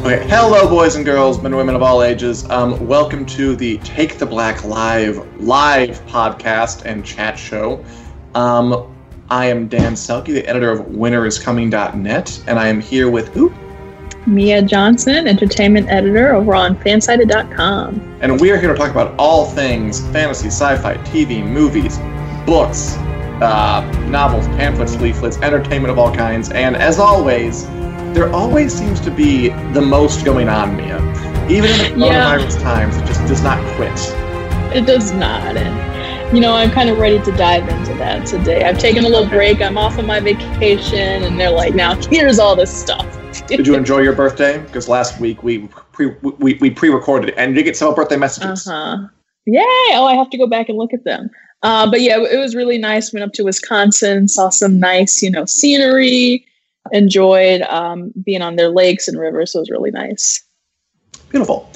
Okay, hello, boys and girls, men and women of all ages. Um, welcome to the Take the Black Live live podcast and chat show. Um, I am Dan Selcke, the editor of winteriscoming.net, and I am here with who? Mia Johnson, entertainment editor over on fansided.com. And we are here to talk about all things fantasy, sci-fi, TV, movies, books, uh, novels, pamphlets, leaflets, entertainment of all kinds, and as always, there always seems to be the most going on, Mia. Even in the coronavirus yeah. times, it just does not quit. It does not. And, you know, I'm kind of ready to dive into that today. I've taken a little break. I'm off on my vacation, and they're like, now here's all this stuff. Did you enjoy your birthday? Because last week we pre we, we pre-recorded it, and did you get some birthday messages? Uh huh. Yay! Oh, I have to go back and look at them. Uh, but yeah, it was really nice. Went up to Wisconsin, saw some nice, you know, scenery enjoyed um, being on their lakes and rivers. So it was really nice. Beautiful.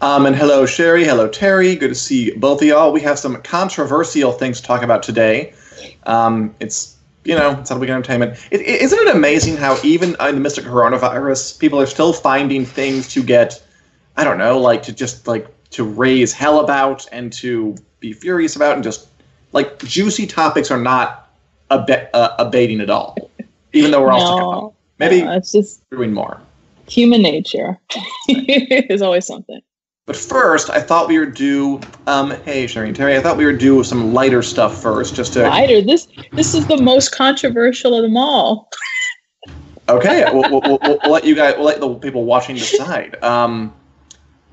Um, and hello, Sherry. Hello, Terry. Good to see both of y'all. We have some controversial things to talk about today. Um, it's you know, it's on Weekend Entertainment. Isn't it amazing how even in the midst of coronavirus, people are still finding things to get, I don't know, like to just like to raise hell about and to be furious about and just like juicy topics are not ab- uh, abating at all even though we're all no, maybe no, it's just doing more. Human nature is always something. But first, I thought we would do. Um, hey, Sherry and Terry, I thought we would do some lighter stuff first, just to lighter. This this is the most controversial of them all. okay, we'll, we'll, we'll, we'll, let you guys, we'll let the people watching decide. Um,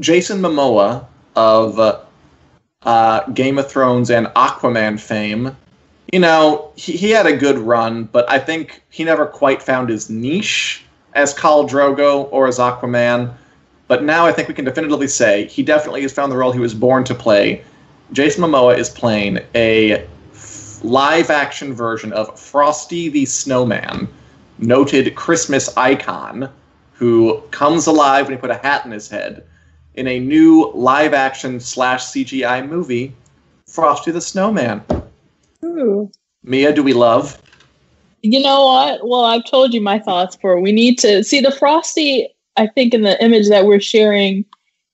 Jason Momoa of uh, uh, Game of Thrones and Aquaman fame you know, he, he had a good run, but I think he never quite found his niche as Khal Drogo or as Aquaman. But now I think we can definitively say he definitely has found the role he was born to play. Jason Momoa is playing a live action version of Frosty the Snowman, noted Christmas icon, who comes alive when you put a hat in his head in a new live action slash CGI movie, Frosty the Snowman. Ooh. Mia, do we love? You know what? Well, I've told you my thoughts for we need to see the Frosty. I think in the image that we're sharing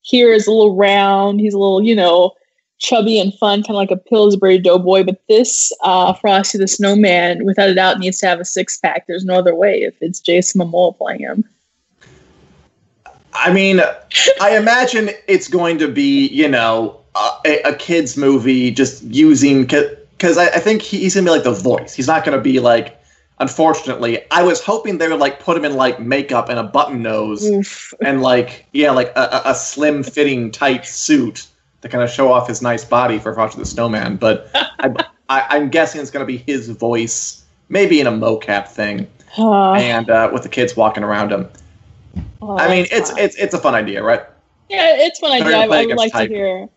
here is a little round. He's a little, you know, chubby and fun, kind of like a Pillsbury Doughboy. But this uh, Frosty the Snowman, without a doubt, needs to have a six pack. There's no other way if it's Jason Momoa playing him. I mean, I imagine it's going to be, you know, a, a kids movie just using because I, I, think he, he's gonna be like the voice. He's not gonna be like. Unfortunately, I was hoping they would like put him in like makeup and a button nose Oof. and like yeah, like a, a slim fitting tight suit to kind of show off his nice body for Frosty the Snowman. But I, I, am guessing it's gonna be his voice, maybe in a mocap thing, uh, and uh, with the kids walking around him. Oh, I mean, it's it's it's a fun idea, right? Yeah, it's fun idea. I, I would like type. to hear.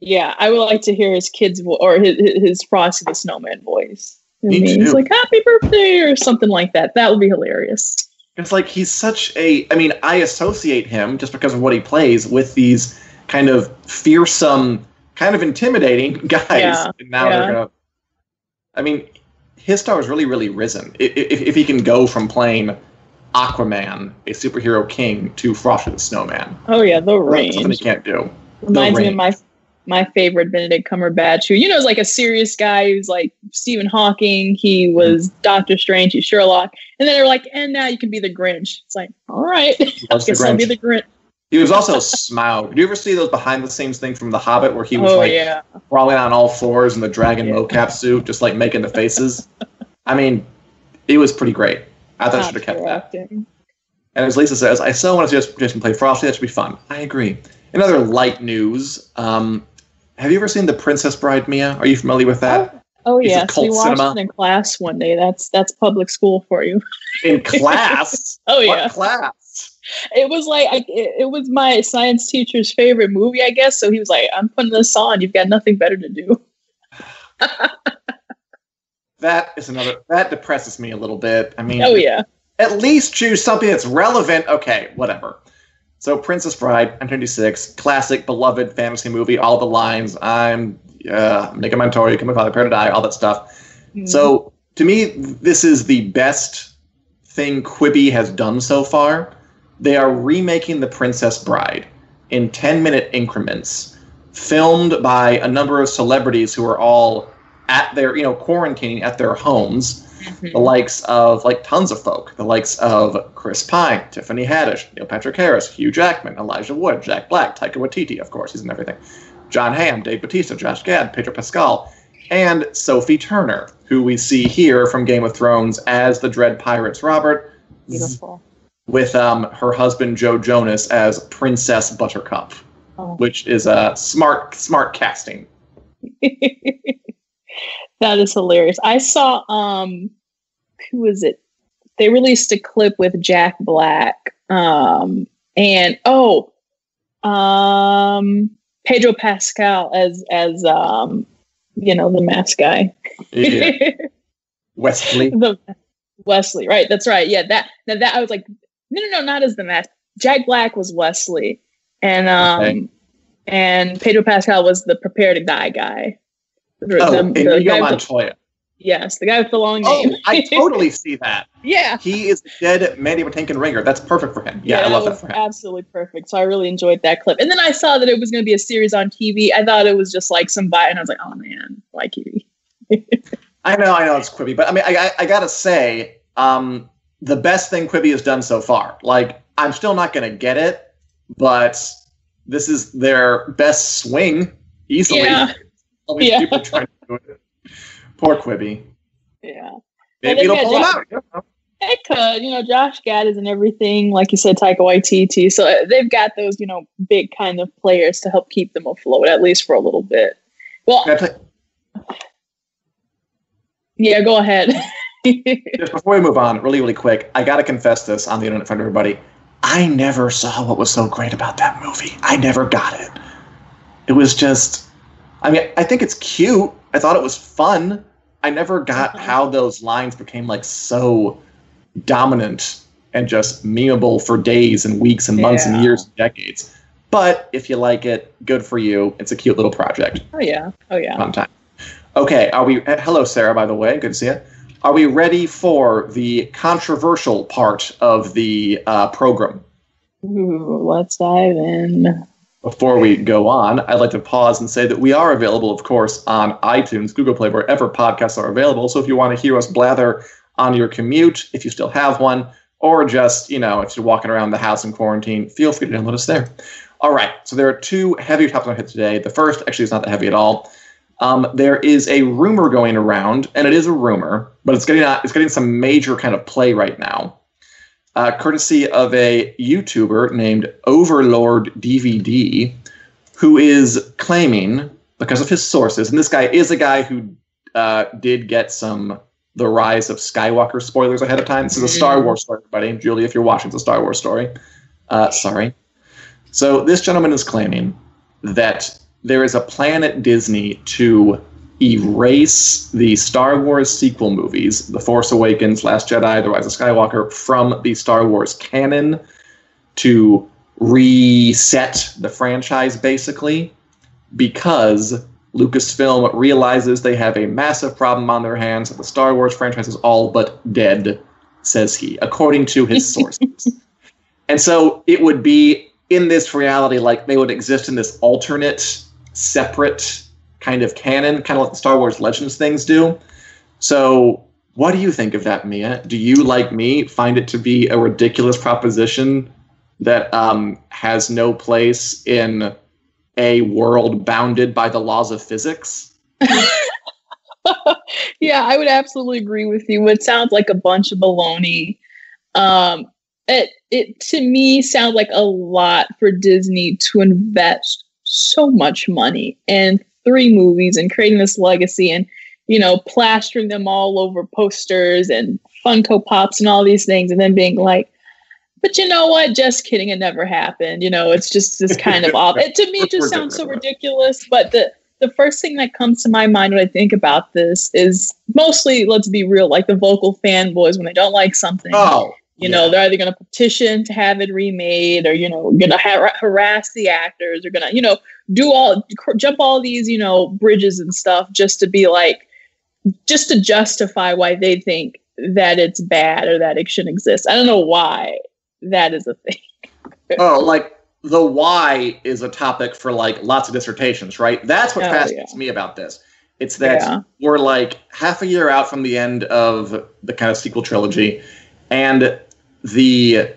Yeah, I would like to hear his kids vo- or his, his Frosty the Snowman voice. Me too. He's like "Happy Birthday" or something like that. That would be hilarious. It's like he's such a. I mean, I associate him just because of what he plays with these kind of fearsome, kind of intimidating guys. Yeah, and now yeah. they're gonna. I mean, his star has really, really risen. If, if he can go from playing Aquaman, a superhero king, to Frosty the Snowman. Oh yeah, the range. Something he can't do. Reminds me of my my favorite Benedict Cumberbatch, who you know is like a serious guy who's like Stephen Hawking. He was Doctor Strange, he's Sherlock, and then they're like, and now you can be the Grinch. It's like, all right, I guess I'll be the Grinch. He was also Smaug. Did you ever see those behind the scenes thing from The Hobbit where he was oh, like yeah. crawling on all fours in the dragon yeah. mocap suit, just like making the faces? I mean, it was pretty great. I thought I should have kept that. And as Lisa says, I still want to see Jason play Frosty. That should be fun. I agree. In other light news, um, have you ever seen The Princess Bride, Mia? Are you familiar with that? Oh, oh Piece yes, we watched cinema. it in class one day. That's that's public school for you. In class? Oh What yeah, class? it was like I, it, it was my science teacher's favorite movie, I guess. So he was like, "I'm putting this on. You've got nothing better to do." That is another. That depresses me a little bit. I mean, Oh yeah, at least choose something that's relevant. Okay, whatever. So, Princess Bride, 1996, classic, beloved fantasy movie. All the lines. I'm uh, Inigo Montoya, come my father, prepare to die, all that stuff. Mm-hmm. So, to me, this is the best thing Quibi has done so far. They are remaking The Princess Bride in 10 minute increments, filmed by a number of celebrities who are all at their, you know, quarantining at their homes Mhm. the likes of like tons of folk, the likes of Chris Pine, Tiffany Haddish, Neil Patrick Harris, Hugh Jackman, Elijah Wood, Jack Black, Taika Waititi, of course, he's in everything, Jon Hamm, Dave Bautista, Josh Gad, Pedro Pascal, and Sophie Turner, who we see here from Game of Thrones as the Dread Pirates Robert, beautiful. with um, her husband Joe Jonas as Princess Buttercup, Oh. which is a smart smart casting. that is hilarious. I saw um who was it? They released a clip with Jack Black. Um and oh um Pedro Pascal as as um you know the mask guy. Yeah. Westley. the Westley, right? That's right. Yeah, that now that I was like, no, no, no, not as the mask. Jack Black was Westley, and um, Okay. and Pedro Pascal was the prepare to die guy. Oh, the- and the Inigo with the- Montoya. yes, the guy with the long name. Oh, name. I totally see that. yeah. He is the dead Mandy Patinkin ringer. That's perfect for him. Yeah, I love that for him. absolutely perfect. So I really enjoyed that clip. And then I saw that it was going to be a series on TV. I thought it was just like some buy, and I was like, oh man, why TV? I know, I know it's Quibi, but I mean, I, I, I gotta say, um, the best thing Quibi has done so far. Like, I'm still not gonna get it, but this is their best swing easily. Yeah. All these Yeah. people trying to do it. Poor Quibi. Yeah. Maybe it'll pull Josh- out. It could, you know, Josh Gad is and everything, like you said, Taika Waititi. So uh, they've got those, you know, big kind of players to help keep them afloat, at least for a little bit. Well, yeah, go ahead. Just before we move on, really, really quick, I gotta confess this on the internet in front of everybody. I never saw what was so great about that movie. I never got it. It was just, I mean, I think it's cute. I thought it was fun. I never got how those lines became like so dominant and just memeable for days and weeks and months and years and decades. But if you like it, good for you. It's a cute little project oh yeah, oh yeah. fun time. Okay, are we? eh, Hello, Sarah. By the way, good to see you. Are we ready for the controversial part of the uh, program? Ooh, let's dive in. Before we go on, I'd like to pause and say that we are available, of course, on iTunes, Google Play, wherever podcasts are available. So if you want to hear us blather on your commute, if you still have one, or just, you know, if you're walking around the house in quarantine, feel free to download us there. All right, so there are two heavy topics I hit today. The first actually is not that heavy at all. Um, there is a rumor going around, and it is a rumor, but it's getting it's getting some major kind of play right now, uh, courtesy of a YouTuber named Overlord DVD, who is claiming because of his sources, and this guy is a guy who uh, did get some the rise of Skywalker spoilers ahead of time. This is a Star Wars story, everybody. Julie, if you're watching, it's a Star Wars story. Uh, sorry. So this gentleman is claiming that there is a plan at Disney to erase the Star Wars sequel movies, The Force Awakens, Last Jedi, The Rise of Skywalker, from the Star Wars canon to reset the franchise, basically, because Lucasfilm realizes they have a massive problem on their hands, that the Star Wars franchise is all but dead, says he, according to his sources. and so it would be in this reality like they would exist in this alternate, separate kind of canon, kind of like the Star Wars Legends things do. So, what do you think of that, Mia? Do you, like me, find it to be a ridiculous proposition that um, has no place in a world bounded by the laws of physics? yeah, I would absolutely agree with you. It sounds like a bunch of baloney. Um, it it to me sounds like a lot for Disney to invest so much money and three movies and creating this legacy and you know plastering them all over posters and Funko Pops and all these things, and then being like, but you know what? Just kidding. It never happened. You know, it's just this kind of off. It, to me, it just sounds so ridiculous. But the the first thing that comes to my mind when I think about this is mostly, let's be real, like the vocal fanboys when they don't like something. Oh, you yeah. know, they're either going to petition to have it remade, or you know, going to har- harass the actors, or going to you know do all jump all these you know bridges and stuff just to be like, just to justify why they think that it's bad or that it shouldn't exist. I don't know why that is a thing. oh, like the why is a topic for like lots of dissertations, right? That's what oh, fascinates yeah. me about this. It's that yeah. we're like half a year out from the end of the kind of sequel trilogy, and the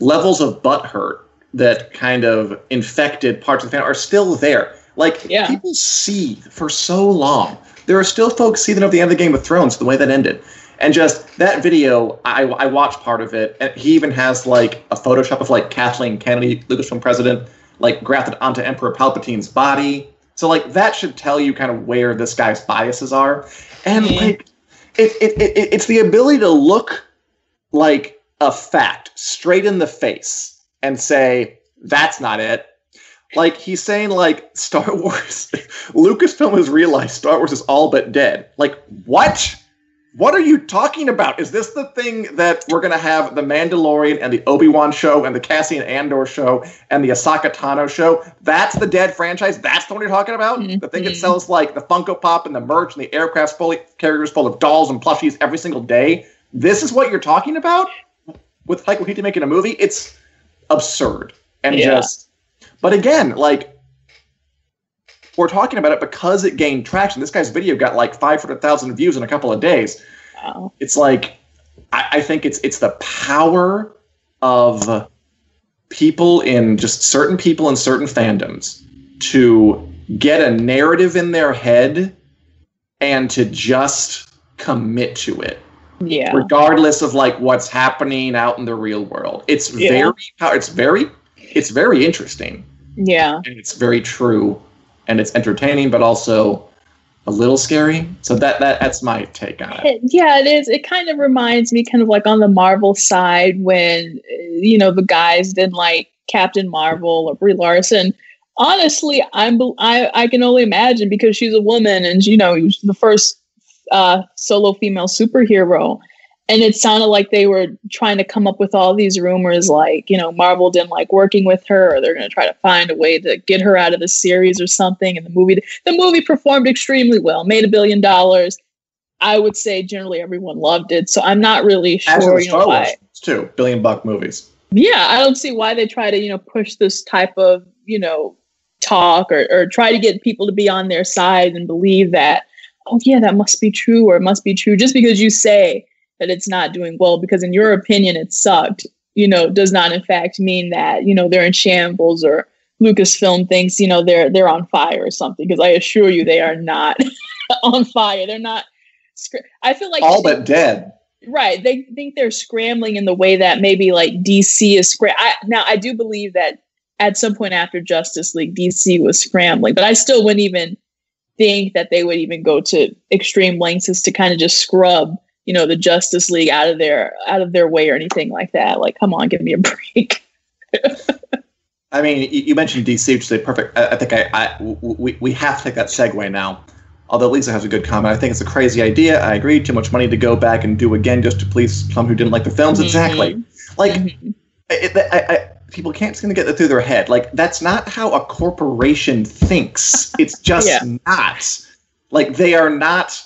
levels of butthurt that kind of infected parts of the fan are still there. Like yeah. people seethe for so long. There are still folks seething over the end of the Game of Thrones, the way that ended. And just that video, I, I watched part of it, and he even has like a Photoshop of like Kathleen Kennedy, Lucasfilm president, like grafted onto Emperor Palpatine's body. So like that should tell you kind of where this guy's biases are, and mm-hmm. like it, it, it it's the ability to look like a fact straight in the face and say that's not it. Like he's saying, like Star Wars, Lucasfilm has realized Star Wars is all but dead. Like what? What are you talking about? Is this the thing that we're going to have the Mandalorian and the Obi Wan show and the Cassian Andor show and the Ahsoka Tano show? That's the dead franchise. That's the one you're talking about. Mm-hmm. The thing that sells like the Funko Pop and the merch and the aircraft full carriers full of dolls and plushies every single day. This is what you're talking about with Taika Waititi making a movie. It's absurd and yeah. just. But again, like we're talking about it because it gained traction. This guy's video got like 500,000 views in a couple of days. Wow. It's like, I, I think it's it's the power of people in just certain people in certain fandoms to get a narrative in their head and to just commit to it. Yeah. Regardless of like what's happening out in the real world. It's yeah. very it's very it's very interesting. Yeah. And it's very true and it's entertaining, but also a little scary. So that that that's my take on it. Yeah, it is. It kind of reminds me, kind of like on the Marvel side, when uh, you know the guys didn't like Captain Marvel or Brie Larson. Honestly, I'm I I can only imagine because she's a woman and you know he was the first uh, solo female superhero. And it sounded like they were trying to come up with all these rumors like you know marvel didn't like working with her or they're going to try to find a way to get her out of the series or something. And the movie the movie performed extremely well made a billion dollars. I would say generally everyone loved it so i'm not really sure you know why too billion buck movies. Yeah i don't see why they try to you know push this type of you know talk or, or try to get people to be on their side and believe that oh yeah that must be true or it must be true. Just because you say that it's not doing well because in your opinion it sucked you know does not in fact mean that you know they're in shambles or lucasfilm thinks you know they're they're on fire or something. Because i assure you they are not on fire. They're not i feel like all but dead. Right. They think they're scrambling in the way that maybe like dc is scram- I, now i do believe that at some point after justice league dc was scrambling but i still wouldn't even think that they would even go to extreme lengths as to kind of just scrub you know the Justice League out of their out of their way or anything like that. Like, come on, give me a break. I mean, you mentioned DC, which is a perfect. I, think I, I we, we have to take that segue now. Although Lisa has a good comment, I think it's a crazy idea. I agree. Too much money to go back and do again just to please some who didn't like the films. Mm-hmm. Exactly. Like, mm-hmm. it, I, I, people can't seem to get that through their head. Like, that's not how a corporation thinks. It's just yeah. not. Like, they are not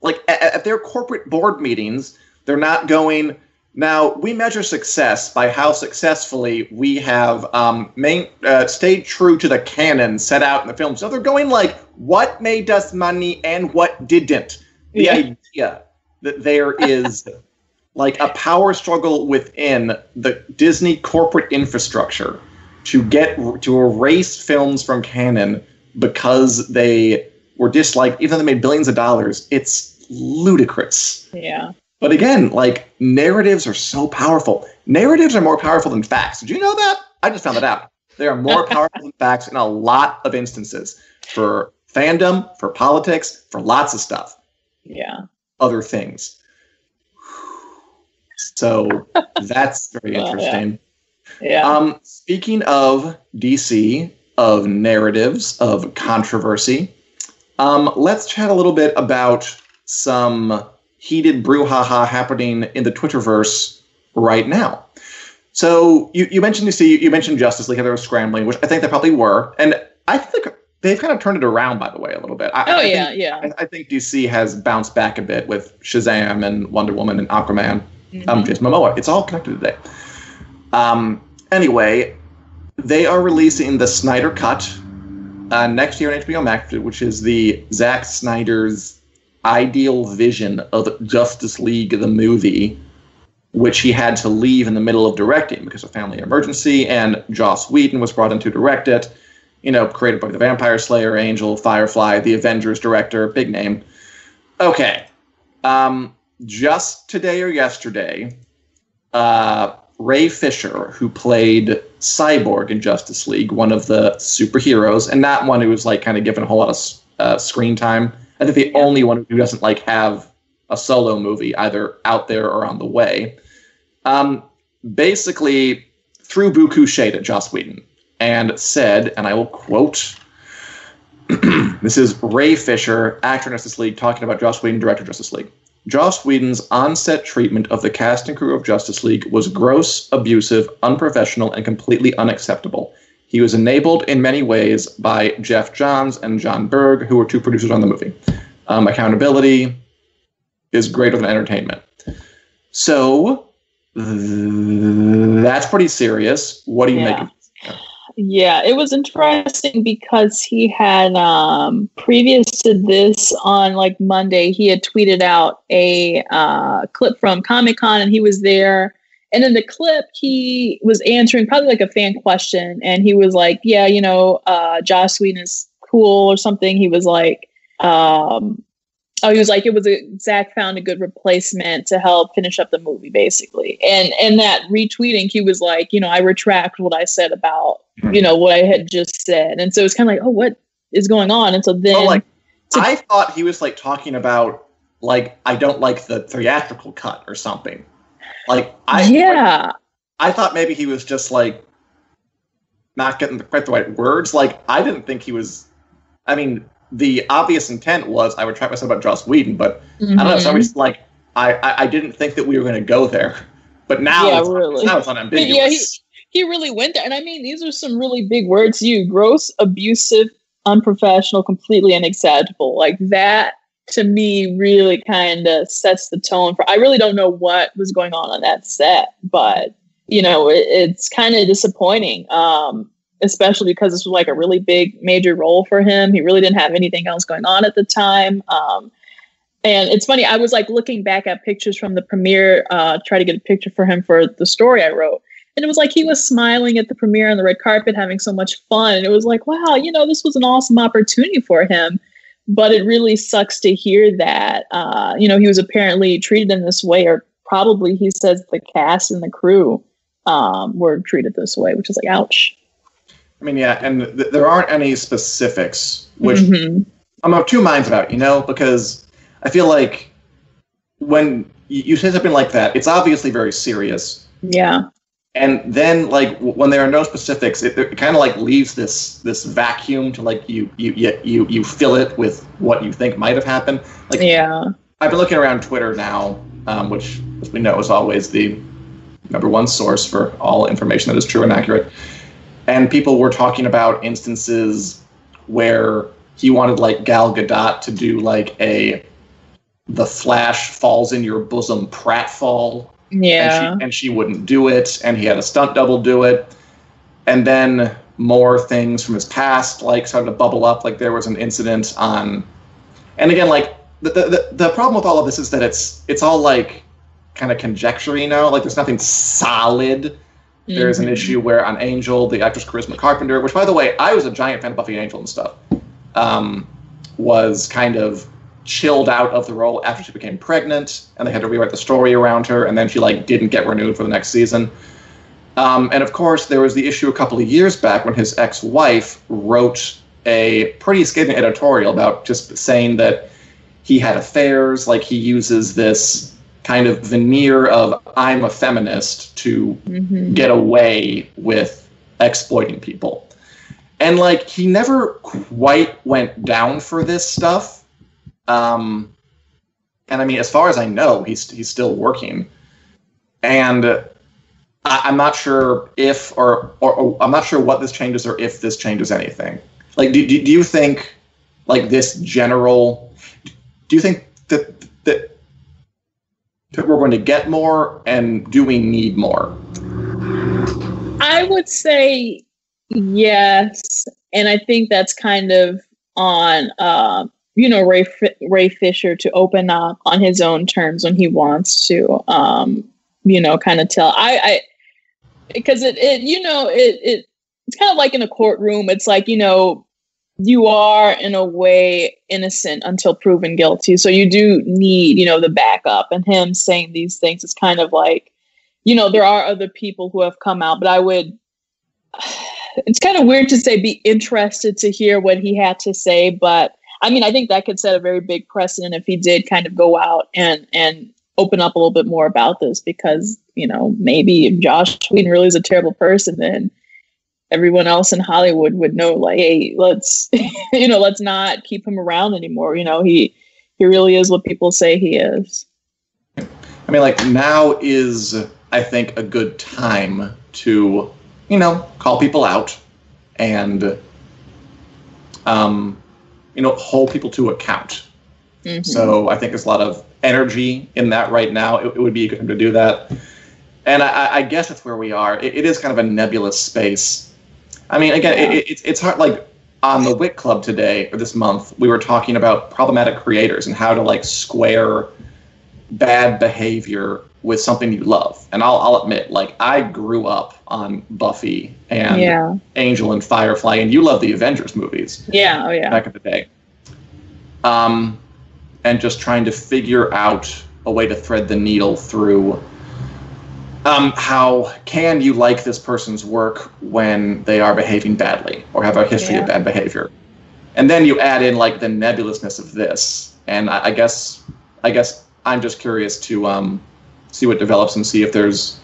like at, at their corporate board meetings, they're not going. Now we measure success by how successfully we have um, main, uh, stayed true to the canon set out in the film. So they're going like, what made us money and what didn't. The yeah. idea that there is like a power struggle within the Disney corporate infrastructure to get to erase films from canon because they were disliked, even though they made billions of dollars. It's ludicrous. Yeah. But again, like narratives are so powerful. Narratives are more powerful than facts. Did you know that? I just found that out. They are more powerful than facts in a lot of instances for fandom, for politics, for lots of stuff. Yeah. Other things. So that's very yeah. interesting. Yeah. Um, speaking of DC, of narratives, of controversy, um, let's chat a little bit about some heated brouhaha happening in the Twitterverse right now. So you, you mentioned DC, you mentioned Justice League, how they were scrambling, which I think they probably were, and I think they've kind of turned it around, by the way, a little bit. I, oh I yeah, think, yeah. I, I think DC has bounced back a bit with Shazam and Wonder Woman and Aquaman um, Mhm. Jason Momoa. It's all connected today. Um, anyway, they are releasing the Snyder Cut uh, next year on HBO Max, which is the Zack Snyder's ideal vision of Justice League, the movie, which he had to leave in the middle of directing because of family emergency, and Joss Whedon was brought in to direct it. You know, created by the Vampire Slayer, Angel, Firefly, the Avengers director, big name. Okay. Um, just today or yesterday, uh, Ray Fisher, who played Cyborg in Justice League, one of the superheroes, and not one who was like kind of given a whole lot of uh, screen time. I think the only one who doesn't like have a solo movie either out there or on the way. Um, basically, threw buku shade at Joss Whedon and said, and I will quote. this is Ray Fisher, actor in Justice League, talking about Joss Whedon, director of Justice League. Joss Whedon's on-set treatment of the cast and crew of Justice League was gross, abusive, unprofessional, and completely unacceptable. He was enabled in many ways by Geoff Johns and Jon Berg, who were two producers on the movie. Um, accountability is greater than entertainment. So th- that's pretty serious. What do you Yeah. make of Yeah, it was interesting because he had um previous to this on like Monday, he had tweeted out a uh clip from Comic Con and he was there. And in the clip, he was answering probably like a fan question, and he was like, "Yeah, you know, uh, Joss Whedon is cool or something." He was like, um, "Oh, he was like, it was a Zack found a good replacement to help finish up the movie, basically." And and that retweeting, he was like, "You know, I retract what I said about hmm. you know what I had just said," and so it's kind of like, "Oh, what is going on?" And so then, Oh, like to- I thought he was like talking about like I don't like the theatrical cut or something. Like I yeah, I thought maybe he was just like not getting the, quite the right words. Like I didn't think he was. I mean, the obvious intent was I would try myself about Joss Whedon, but I don't know. So I was like I, I I didn't think that we were going to go there, but now Yeah, it's, really. now it's unambiguous. Yeah, he- he really went there. And I mean, these are some really big words you gross, abusive, unprofessional, completely unacceptable. Like that to me really kind of sets the tone for I really don't know what was going on on that set, but you know, it, it's kind of disappointing. Um especially because this was like a really big major role for him. He really didn't have anything else going on at the time. Um and it's funny, I was like looking back at pictures from the premiere, uh, try to get a picture for him for the story I wrote. And it was like he was smiling at the premiere on the red carpet, having so much fun. And it was like, wow, you know, this was an awesome opportunity for him. But it really sucks to hear that, uh, you know, he was apparently treated in this way, or probably he says the cast and the crew um, were treated this way, which is like, ouch. I mean, yeah, and th- there aren't any specifics, which Mhm. I'm of two minds about, you know, because I feel like when you you say something like that, it's obviously very serious. Yeah. And then, like, w- when there are no specifics, it, it kind of like leaves this this vacuum to like you you you you you fill it with what you think might have happened. Like, Yeah. I've been looking around Twitter now, um, which, as we know, is always the number one source for all information that is true and accurate. And people were talking about instances where he wanted like Gal Gadot to do like a the Flash falls in your bosom pratfall, Yeah. and she and she wouldn't do it, and he had a stunt double do it, and then more things from his past like started to bubble up. Like there was an incident on, and again, like the the, the problem with all of this is that it's it's all like kind of conjecture, you know, like there's nothing solid. There's an issue where on Angel, the actress Charisma Carpenter, which by the way, I was a giant fan of Buffy and Angel and stuff, um, was kind of chilled out of the role after she became pregnant, and they had to rewrite the story around her, and then she like didn't get renewed for the next season. Um, and of course, there was the issue a couple of years back when his ex-wife wrote a pretty scathing editorial about just saying that he had affairs, like he uses this kind of veneer of I'm a feminist to mm-hmm. get away with exploiting people. And like he never quite went down for this stuff. Um and I mean as far as I know, he's he's still working. And I, am not sure if or, or, or I'm not sure what this changes or if this changes anything. Like do, do, do you think like this general do you think that that that we're going to get more and do we need more? I would say yes and i think that's kind of on uh, you know ray ray fisher to open up on his own terms when he wants to um, you know kind of tell i i because it, it you know it, it it's kind of like in a courtroom it's like you know you are in a way innocent until proven guilty. So you do need, you know, the backup and him saying these things is kind of like, you know, there are other people who have come out, but I would it's kind of weird to say be interested to hear what he had to say, but I mean, I think that could set a very big precedent if he did kind of go out and and open up a little bit more about this because, you know, maybe Joss Whedon really is a terrible person then everyone else in Hollywood would know like, hey, let's you know, let's not keep him around anymore. You know, he he really is what people say he is. I mean, like now is I think a good time to, you know, call people out and um, you know, hold people to account. Mm-hmm. So I think there's a lot of energy in that right now. It, it would be good to do that. And I, I guess that's where we are. It, it is kind of a nebulous space I mean, again, yeah. it, it, it's hard. Like on the Wit Club today or this month, we were talking about problematic creators and how to like square bad behavior with something you love. And I'll, I'll admit, like I grew up on Buffy and yeah. Angel and Firefly, and you love the Avengers movies. Yeah, oh yeah. Back in the day. Um, and just trying to figure out a way to thread the needle through um, how can you like this person's work when they are behaving badly or have a history yeah. of bad behavior? And then you add in like the nebulousness of this, and I, I guess I guess I'm just curious to um, see what develops and see if there's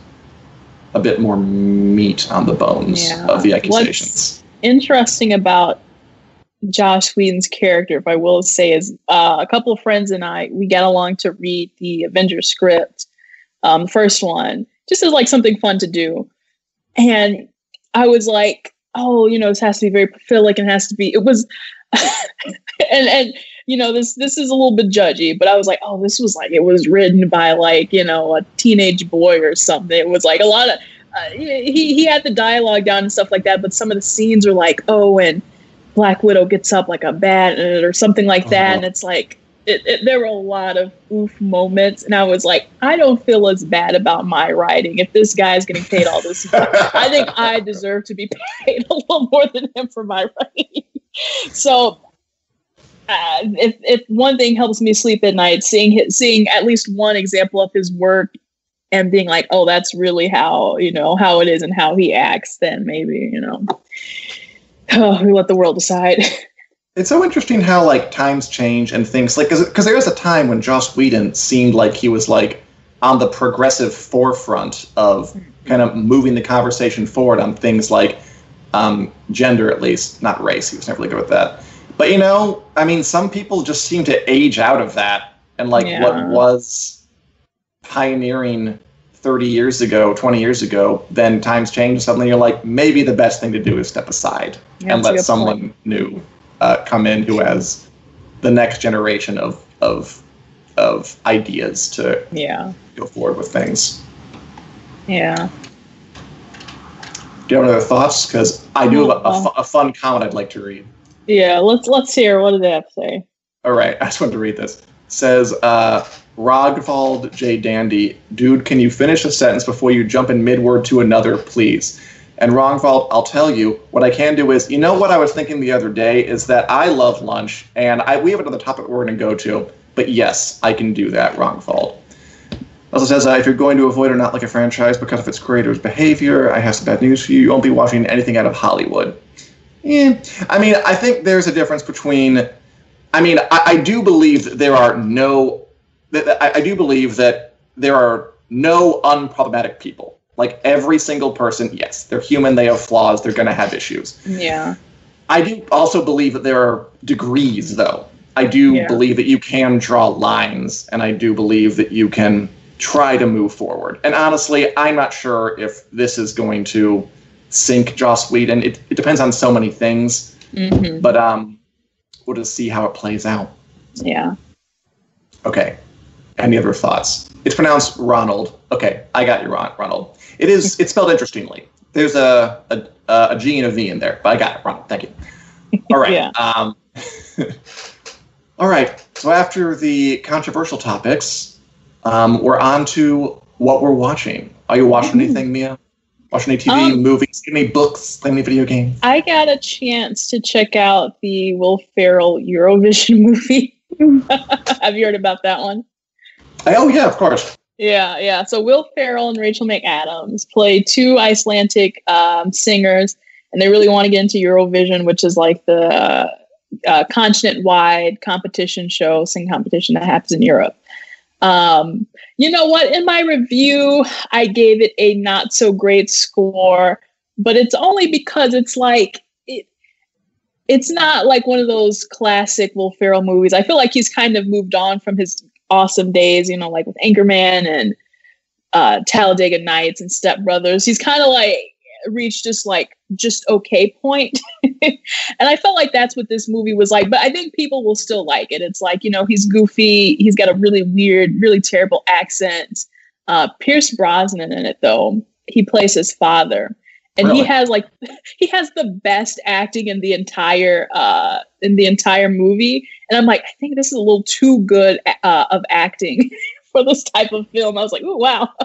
a bit more meat on the bones yeah. of the accusations. What's interesting about Joss Whedon's character, if I will say, is uh, a couple of friends and I we got along to read the Avengers script, um, the first one, just as like something fun to do. And I was like, oh, you know, this has to be very prolific and has to be. It was, and and you know, this this is a little bit judgy, but I was like, oh, this was like it was written by like you know a teenage boy or something. It was like a lot of. Uh, he he had the dialogue down and stuff like that, but some of the scenes are like, oh, and Black Widow gets up like a bat or something like that, uh-huh. and it's like it, it, there were a lot of oof moments, and I was like, I don't feel as bad about my writing. If this guy is getting paid all this, I think I deserve to be paid a little more than him for my writing. so, uh, if, if one thing helps me sleep at night, seeing his, seeing at least one example of his work and being like, oh, that's really how you know how it is and how he acts, then maybe you know, oh, we let the world decide. It's so interesting how like times change and things like because there was a time when Joss Whedon seemed like he was like on the progressive forefront of kind of moving the conversation forward on things like um, gender, at least not race. He was never really good with that. But you know, I mean, some people just seem to age out of that, and like yeah. what was pioneering 30 years ago, 20 years ago, then times change. Suddenly, you're like, maybe the best thing to do is step aside yeah, and let someone point. new uh, come in who has the next generation of of of ideas to yeah go forward with things. Yeah. Do you have any other thoughts? Because I do have a, a, a, fun comment I'd like to read. Yeah, let's let's hear. What do they have to say? All right, I just wanted to read this. It says uh, Rogvald J. Dandy, dude, can you finish a sentence before you jump in mid word to another, please? And Wrongfault, I'll tell you, what I can do is, you know what I was thinking the other day is that I love lunch, and I, we have another topic we're going to go to, but yes, I can do that, Wrongfault. Also says, uh, if you're going to avoid or not like a franchise because of its creator's behavior, I have some bad news for you. You won't be watching anything out of Hollywood. Yeah. I mean, I think there's a difference between. I mean, I, I do believe that there are no. That- I, I do believe that there are no unproblematic people. Like every single person, yes, they're human. They have flaws. They're going to have issues. Yeah. I do also believe that there are degrees, though. I do Yeah. believe that you can draw lines, and I do believe that you can try to move forward. And honestly, I'm not sure if this is going to sink Joss Whedon. It, it depends on so many things, hmm but um, we'll just see how it plays out. Yeah. Okay. Any other thoughts? It's pronounced Ronald. Okay, I got you, Ron. Ronald. It is. It's spelled interestingly. There's a a, a G and a V in there, but I got it, Ronald. Thank you. All right. Yeah. Um, all right. So after the controversial topics, um, we're on to what we're watching. Are you watching anything, Mia? Watching any TV, Um, movies, any books, playing any video games? I got a chance to check out the Will Ferrell Eurovision movie. Have you heard about that one? Oh yeah, of course. Yeah, yeah. So Will Ferrell and Rachel McAdams play two Icelandic um, singers, and they really want to get into Eurovision, which is like the uh, continent-wide competition show, sing competition that happens in Europe. Um, you know what? In my review, I gave it a not so great score, but it's only because it's like it. It's not like one of those classic Will Ferrell movies. I feel like he's kind of moved on from his awesome days, you know, like with Anchorman and uh, Talladega Nights and Step Brothers. He's kind of like reached this like just okay point. and I felt like that's what this movie was like. But I think people will still like it. It's like, you know, he's goofy. He's got a really weird, really terrible accent. Uh, Pierce Brosnan in it, though. He plays his father. And he has like he has the best acting in the entire uh in the entire movie and i'm like i think this is a little too good uh, of acting for this type of film. I was like oh wow.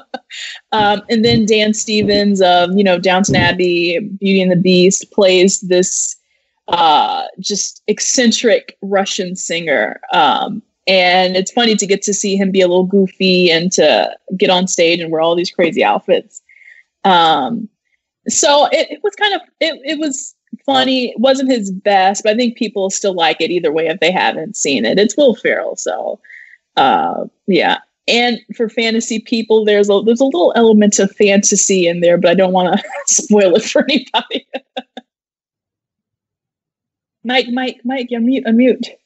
Um, and then dan stevens of you know downton abbey beauty and the beast plays this uh, just eccentric russian singer. Um, and it's funny to get to see him be a little goofy and to get on stage and wear all these crazy outfits. Um, so it, it was kind of it, it was funny. It wasn't his best but i think people still like it either way if they haven't seen it. It's will ferrell so uh yeah. And for fantasy people there's a there's a little element of fantasy in there but i don't want to spoil it for anybody. Mike mike mike unmute unmute. I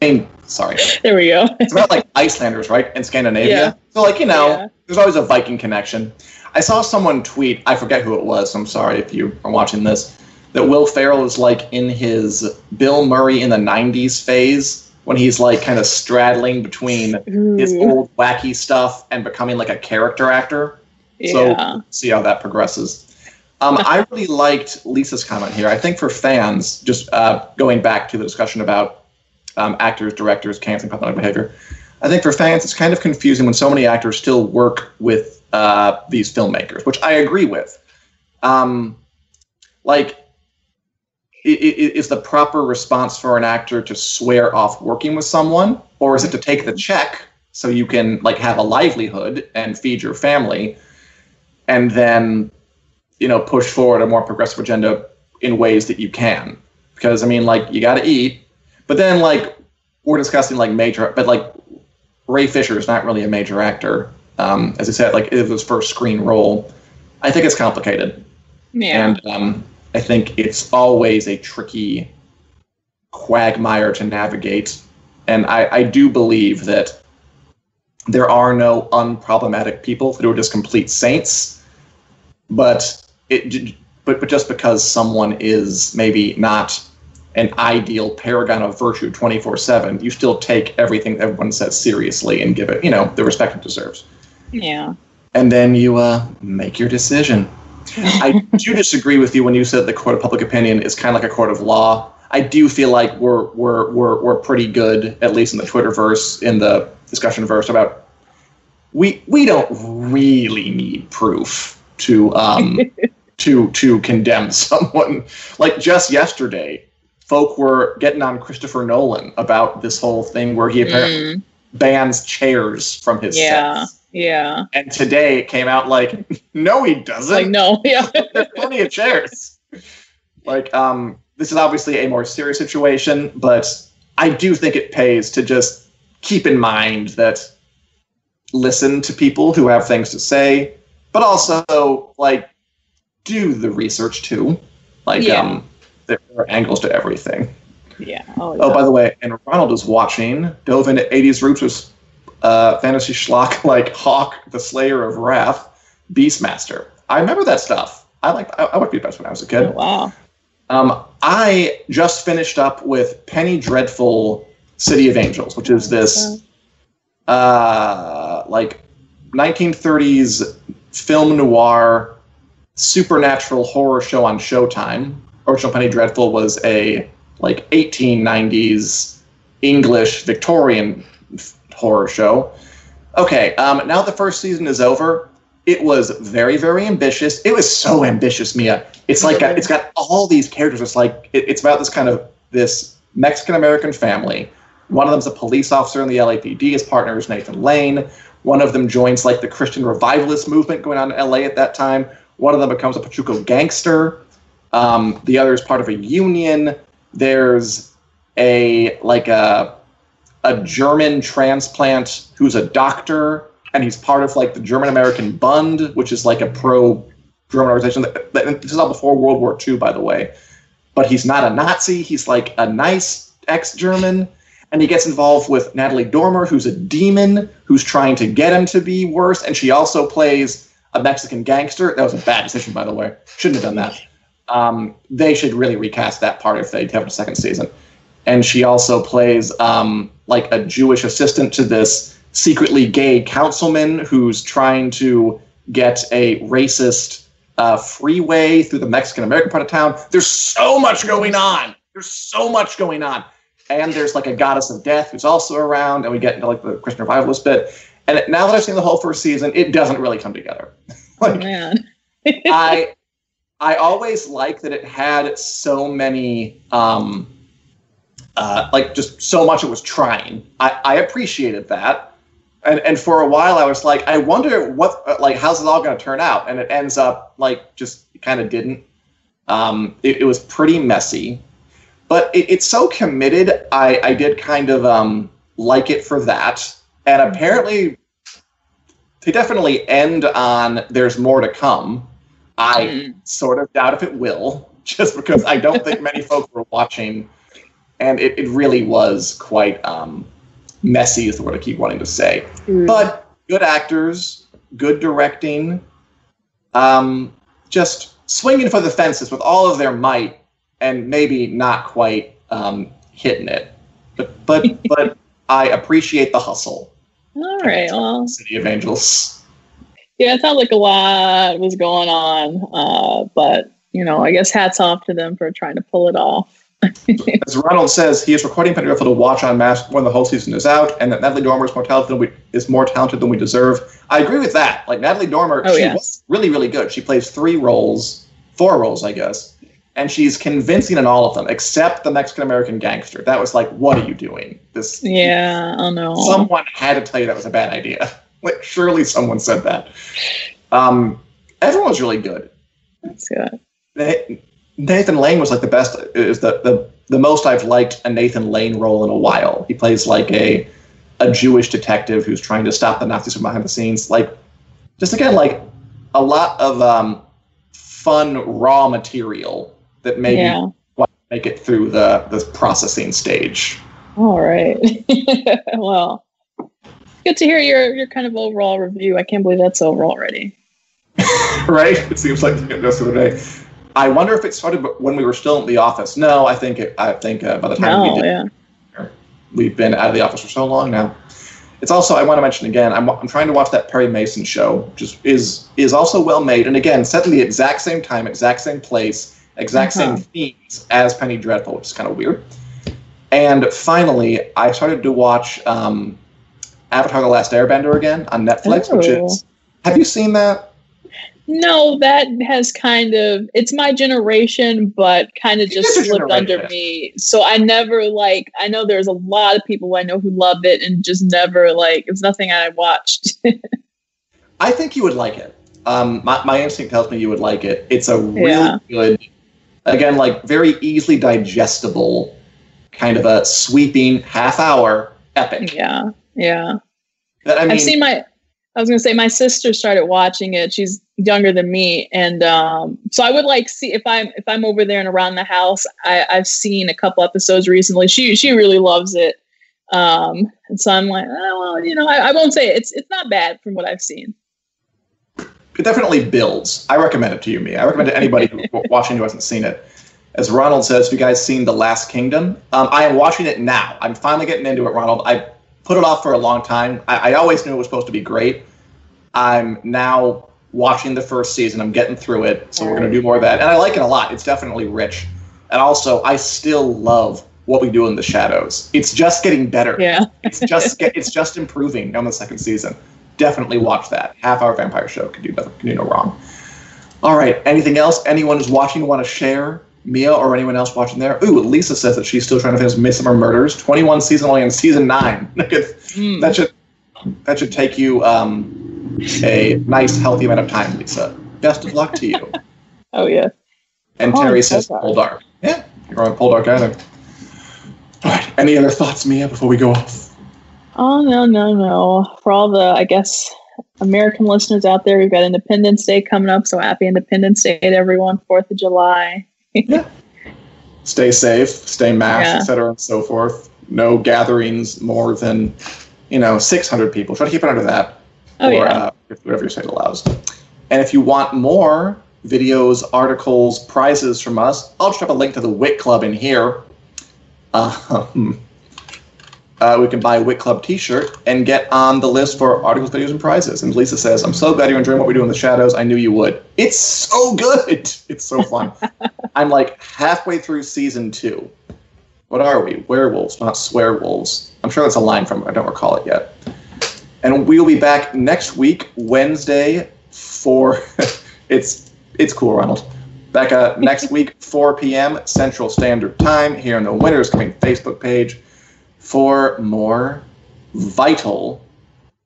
mean, sorry. there we go it's about like Icelanders, right, in Scandinavia. Yeah. So like you know, Yeah. there's always a Viking connection. I saw someone tweet. I forget who it was. So I'm sorry if you are watching this. That Will Ferrell is like in his Bill Murray in the '90s phase when he's like kind of straddling between his old wacky stuff and becoming like a character actor. Yeah. So see how that progresses. Um, I really liked Lisa's comment here. I think for fans, just uh, going back to the discussion about um, actors, directors canceling problematic behavior, I think for fans it's kind of confusing when so many actors still work with uh, these filmmakers, which I agree with. Um, like, i- i- is the proper response for an actor to swear off working with someone, or is it to take the check so you can like have a livelihood and feed your family? and then you know push forward a more progressive agenda in ways that you can because i mean like you got to eat but then like we're discussing like major but like ray fisher is not really a major actor. Um, as i said like it was his first screen role. I think it's complicated. Yeah. And um, i think it's always a tricky quagmire to navigate. And I, I do believe that there are no unproblematic people who are just complete saints. But it but, but just because someone is maybe not an ideal paragon of virtue 24-7 you still take everything everyone says seriously and give it you know the respect it deserves yeah and then you uh, make your decision I do disagree with you when you said the court of public opinion is kind of like a court of law. I do feel like we're we're we're we're pretty good, at least in the Twitterverse, in the discussion verse, about we we don't really need proof to um to to condemn someone. Like just yesterday, folk were getting on Christopher Nolan about this whole thing where he apparently Mm, bans chairs from his Yeah. sets. yeah And today it came out like, no, he doesn't. like no yeah There's plenty of chairs. like, um, this is obviously a more serious situation, but I do think it pays to just keep in mind that listen to people who have things to say, but also like do the research too. Like, Yeah. um, there are angles to everything. Yeah. Oh, Oh, by the way, and Ronald is watching, dove into 80s roots with uh, fantasy schlock like Hawk, the Slayer of Wrath, Beastmaster. I remember that stuff. I liked I, I watched Beastmaster when I was a Oh, kid. wow. Um, I just finished up with Penny Dreadful City of Angels, which is this uh, like 1930s film noir supernatural horror show on Showtime. Original Penny Dreadful was a like 1890s English Victorian horror show. Okay, um, now the first season is over, it was very, very ambitious. It was so ambitious, Mia. It's like got, it's got all these characters. It's like it, it's about this kind of this Mexican American family. One of them's a police officer in the LAPD. His partner is Nathan Lane. One of them joins like the Christian revivalist movement going on in LA at that time. One of them becomes a Pachuco gangster. Um, the other is part of a union. There's a like a a German transplant who's a doctor, and he's part of like the German American Bund, which is like a pro German organization. This is all before World War II, by the way. But he's not a Nazi. He's like a nice ex-German, and he gets involved with Natalie Dormer, who's a demon who's trying to get him to be worse, and she also plays a Mexican gangster. That was a bad decision, by the way. Shouldn't have done that. Um, they should really recast that part if they have a second season. And she also plays um, like a Jewish assistant to this secretly gay councilman who's trying to get a racist uh, freeway through the Mexican American part of town. There's so much going on. There's so much going on. And there's like a goddess of death who's also around, and we get into like the Christian revivalist bit. And now that I've seen the whole first season, it doesn't really come together. Oh, man. I I always like that it had so many um uh like just so much it was trying. I, I appreciated that. And and for a while I was like, I wonder what uh, like how's it all gonna turn out? And it ends up like just kind of didn't. Um it, it was pretty messy. But it, it's so committed, I, I did kind of um like it for that. And apparently they definitely end on there's more to come. I Mm. sort of doubt if it will, just because I don't think many folks were watching, and it, it really was quite um, messy, is the word I keep wanting to say. Mm. But good actors, good directing, um, just swinging for the fences with all of their might, and maybe not quite um, hitting it. But but but I appreciate the hustle. All right. Well, City of Angels. Yeah, it sounds like a lot was going on. Uh, but you know, I guess hats off to them for trying to pull it off. As Ronald says, he is recording Dreadful to watch on Mass when the whole season is out, and that Natalie Dormer is more talented than we is more talented than we deserve. I agree with that. Like Natalie Dormer, Oh, she yes. was really, really good. She plays three roles, four roles, I guess, and she's convincing in all of them, except the Mexican American gangster. That was like, what are you doing? This Yeah, I know. someone had to tell you that was a bad idea. Like surely someone said that. Um, everyone was really good. That's good. Na- Nathan Lane was like the best. Is the, the the most I've liked a Nathan Lane role in a while. He plays like a a Jewish detective who's trying to stop the Nazis from behind the scenes. Like just again, like a lot of um, fun raw material that maybe Yeah. make it through the the processing stage. All right. well, good to hear your your kind of overall review. I can't believe that's over already. right? It seems like just the other day. I wonder if it started when we were still in the office. No, I think it, I think uh, by the time we did, yeah. we've been out of the office for so long now. It's also I want to mention again. I'm, I'm trying to watch that Perry Mason show, which is is, is also well made, and again set in the exact same time, exact same place, exact Uh-huh. same themes as Penny Dreadful, which is kind of weird. And finally, I started to watch um, Avatar: The Last Airbender again on Netflix, which Oh. is. Have you seen that? No, that has kind of it's my generation, but kind of just slipped under me. So I never like I know there's a lot of people I know who love it and just never like it's nothing I watched. I think you would like it. Um, my, my instinct tells me you would like it. It's a really Yeah. good. Again, like very easily digestible, kind of a sweeping half hour epic. Yeah, yeah. That, I mean, I've seen my. I was gonna say my sister started watching it. She's younger than me, and um, so I would like see if I'm if I'm over there and around the house. I, I've seen a couple episodes recently. She she really loves it, um, and so I'm like, oh, well, you know, I, I won't say it. it's it's not bad from what I've seen. it definitely builds. I recommend it to you, me. I recommend it to anybody who, watching who hasn't seen it. As Ronald says, have you guys seen The Last Kingdom? Um, I am watching it now. I'm finally getting into it, Ronald. I put it off for a long time. I, I always knew it was supposed to be great. I'm now watching the first season. I'm getting through it, so we're going to do more of that. And I like it a lot. It's definitely rich. And also, I still love what we do in the shadows. It's just getting better. Yeah. it's just get, it's just improving on the second season. Definitely watch that. Half hour vampire show can do nothing, can do no wrong. All right. Anything else? Anyone who's watching want to share? Mia or anyone else watching there? Ooh, Lisa says that she's still trying to finish Midsomer Murders. Twenty one season only in season nine. Mm. that should that should take you um, a nice healthy amount of time, Lisa. Best of luck to you. Oh yeah. And Oh, Terry says Poldark. Poldark. Yeah, you're on Poldark Island. All right. Any other thoughts, Mia, before we go off? Oh no no no! For all the I guess American listeners out there, we've got Independence Day coming up. So happy Independence Day to everyone! Fourth of July. Stay safe, stay masked, Yeah. etc., and so forth. No gatherings more than, you know, 600 people. Try to keep it under that. Oh or yeah. uh, whatever your site allows. And if you want more videos, articles, prizes from us, I'll just drop a link to the Wit Club in here. Um, uh, we can buy a Wit Club T-shirt and get on the list for articles, videos, and prizes. And Lisa says, "I'm so glad you're enjoying what we do in the shadows. I knew you would. It's so good. It's so fun. I'm like halfway through season two. What are we? Werewolves, not swearwolves. I'm sure that's a line from. I don't recall it yet. And we'll be back next week, Wednesday, for it's it's cool, Ronald. Back uh, next week, 4 p.m. Central Standard Time, here on the Winter Is Coming Facebook page for more vital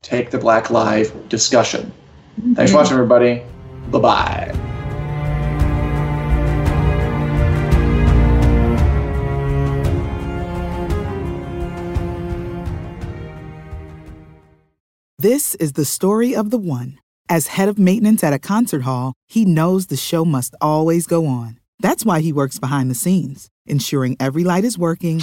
Take the Black Live discussion. Thanks for watching, everybody. Bye bye. This is the story of the one. As head of maintenance at a concert hall, he knows the show must always go on. That's why he works behind the scenes, ensuring every light is working,